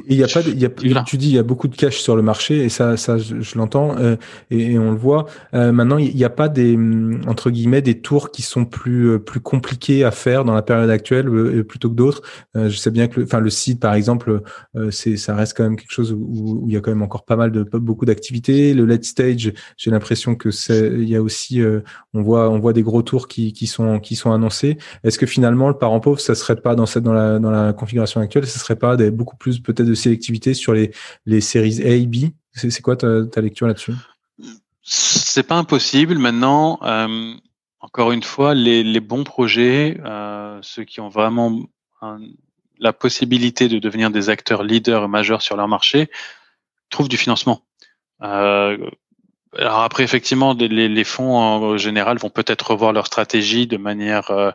il y a pas, il y a, tu dis, il y a beaucoup de cash sur le marché et ça, ça, je, l'entends euh, et, on le voit. Euh, maintenant, il n'y a pas des mm, entre guillemets des tours qui sont plus euh, plus compliqués à faire dans la période actuelle plutôt que d'autres. je sais bien que, enfin, le site, par exemple, c'est, ça reste quand même quelque chose où, où, il y a quand même encore pas mal de beaucoup d'activités. Le late stage, j'ai l'impression que c'est, il y a aussi, on voit, on voit des gros tours qui, qui sont qui sont annoncés. Est-ce que finalement, le parent pauvre, ça serait pas dans cette dans la dans la configuration actuelle, ce serait pas des beaucoup plus peut-être de sélectivité sur les, les séries A et B? C'est quoi ta, lecture là-dessus? C'est pas impossible. Maintenant, euh, encore une fois, les, les bons projets, euh, ceux qui ont vraiment la possibilité de devenir des acteurs leaders majeurs sur leur marché, trouvent du financement. Euh, alors après, effectivement, les, les, fonds en général vont peut-être revoir leur stratégie de manière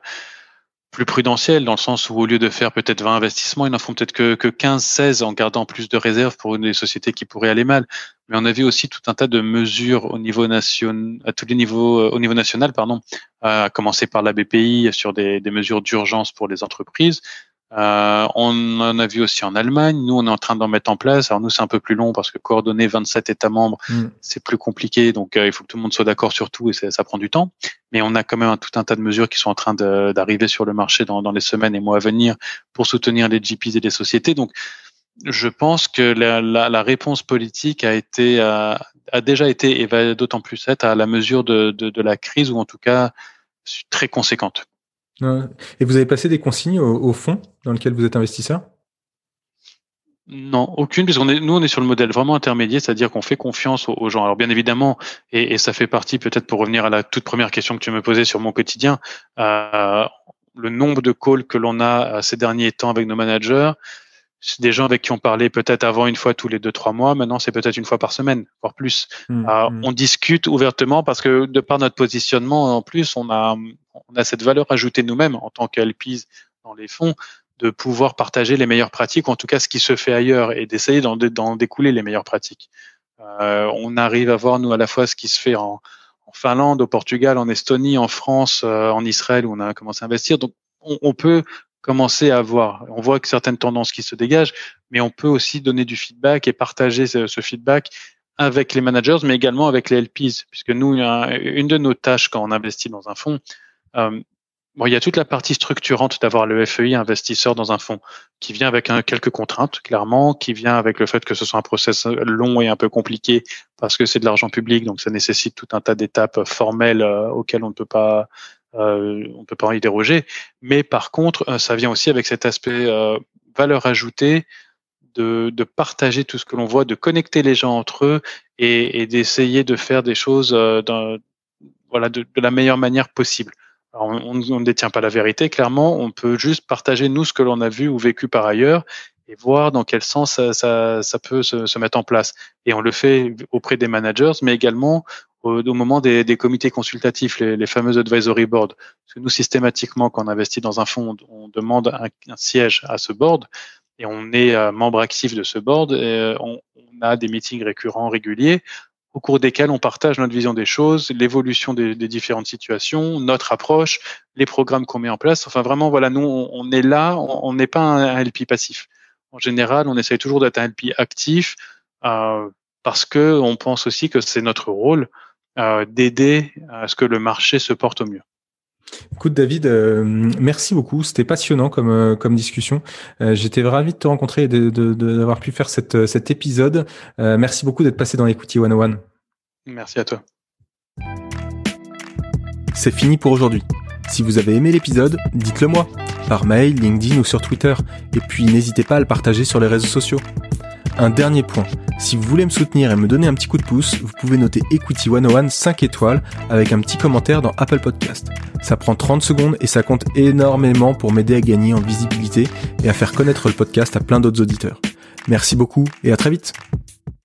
plus prudentiel dans le sens où au lieu de faire peut-être 20 investissements, ils n'en font peut-être que, que 15, 16 en gardant plus de réserves pour des sociétés qui pourraient aller mal. Mais on a vu aussi tout un tas de mesures au niveau national, à tous les niveaux, euh, au niveau national, pardon, à commencer par la BPI sur des mesures d'urgence pour les entreprises, euh, on en a vu aussi en Allemagne. Nous, on est en train d'en mettre en place. Alors nous, c'est un peu plus long parce que coordonner 27 États membres, mm. c'est plus compliqué. Donc, euh, il faut que tout le monde soit d'accord sur tout et ça, prend du temps. Mais on a quand même un, tout un tas de mesures qui sont en train d'arriver sur le marché dans, dans, les semaines et mois à venir pour soutenir les GPs et les sociétés. Donc, je pense que la, la, la réponse politique a été a, a, déjà été et va d'autant plus être à la mesure de, de, de la crise ou en tout cas très conséquente. Et vous avez passé des consignes au, fonds dans lequel vous êtes investisseur? Non, aucune, puisqu'on est, nous, on est sur le modèle vraiment intermédiaire, c'est-à-dire qu'on fait confiance aux, gens. Alors, bien évidemment, et, ça fait partie, peut-être pour revenir à la toute première question que tu me posais sur mon quotidien, euh, le nombre de calls que l'on a euh, ces derniers temps avec nos managers, c'est des gens avec qui on parlait peut-être avant une fois tous les deux trois mois. Maintenant, c'est peut-être une fois par semaine, voire plus. Mmh, euh, mmh. On discute ouvertement parce que de par notre positionnement, en plus, on a on a cette valeur ajoutée nous-mêmes en tant qu'LPs dans les fonds de pouvoir partager les meilleures pratiques, en tout cas ce qui se fait ailleurs, et d'essayer d'en découler les meilleures pratiques. Euh, on arrive à voir nous à la fois ce qui se fait en, en Finlande, au Portugal, en Estonie, en France, euh, en Israël où on a commencé à investir. Donc on, on peut commencer à voir. On voit que certaines tendances qui se dégagent, mais on peut aussi donner du feedback et partager ce, feedback avec les managers, mais également avec les LPs, puisque nous, une de nos tâches quand on investit dans un fonds, euh, bon, il y a toute la partie structurante d'avoir le FEI investisseur dans un fonds qui vient avec quelques contraintes, clairement, qui vient avec le fait que ce soit un process long et un peu compliqué parce que c'est de l'argent public, donc ça nécessite tout un tas d'étapes formelles euh, auxquelles on ne peut pas euh, on peut pas y déroger. Mais par contre, euh, ça vient aussi avec cet aspect euh, valeur ajoutée de, de, partager tout ce que l'on voit, de connecter les gens entre eux et, et d'essayer de faire des choses voilà, de, de, la meilleure manière possible. Alors, on ne détient pas la vérité, clairement. On peut juste partager nous ce que l'on a vu ou vécu par ailleurs et voir dans quel sens ça, ça, ça peut se, se, mettre en place. Et on le fait auprès des managers, mais également au, au moment des, des, comités consultatifs, les, les, fameux advisory boards. Nous, systématiquement, quand on investit dans un fonds, on demande un, un siège à ce board et on est euh, membre actif de ce board. Et euh, on, on, a des meetings récurrents, réguliers, au cours desquels on partage notre vision des choses, l'évolution des, des, différentes situations, notre approche, les programmes qu'on met en place. Enfin, vraiment, voilà, nous, on, on est là, on n'est pas un, un, LP passif. En général, on essaye toujours d'être un LP actif euh, parce que on pense aussi que c'est notre rôle d'aider à ce que le marché se porte au mieux. Écoute David, euh, merci beaucoup. C'était passionnant comme euh, comme discussion. Euh, J'étais ravi de te rencontrer et d'avoir de, pu faire cette, cet épisode. Euh, merci beaucoup d'être passé dans l'Equity 101. Merci à toi. C'est fini pour aujourd'hui. Si vous avez aimé l'épisode, dites-le moi par mail, LinkedIn ou sur Twitter. Et puis n'hésitez pas à le partager sur les réseaux sociaux. Un dernier point, si vous voulez me soutenir et me donner un petit coup de pouce, vous pouvez noter Equity 101 5 étoiles avec un petit commentaire dans Apple Podcast. Ça prend 30 secondes et ça compte énormément pour m'aider à gagner en visibilité et à faire connaître le podcast à plein d'autres auditeurs. Merci beaucoup et à très vite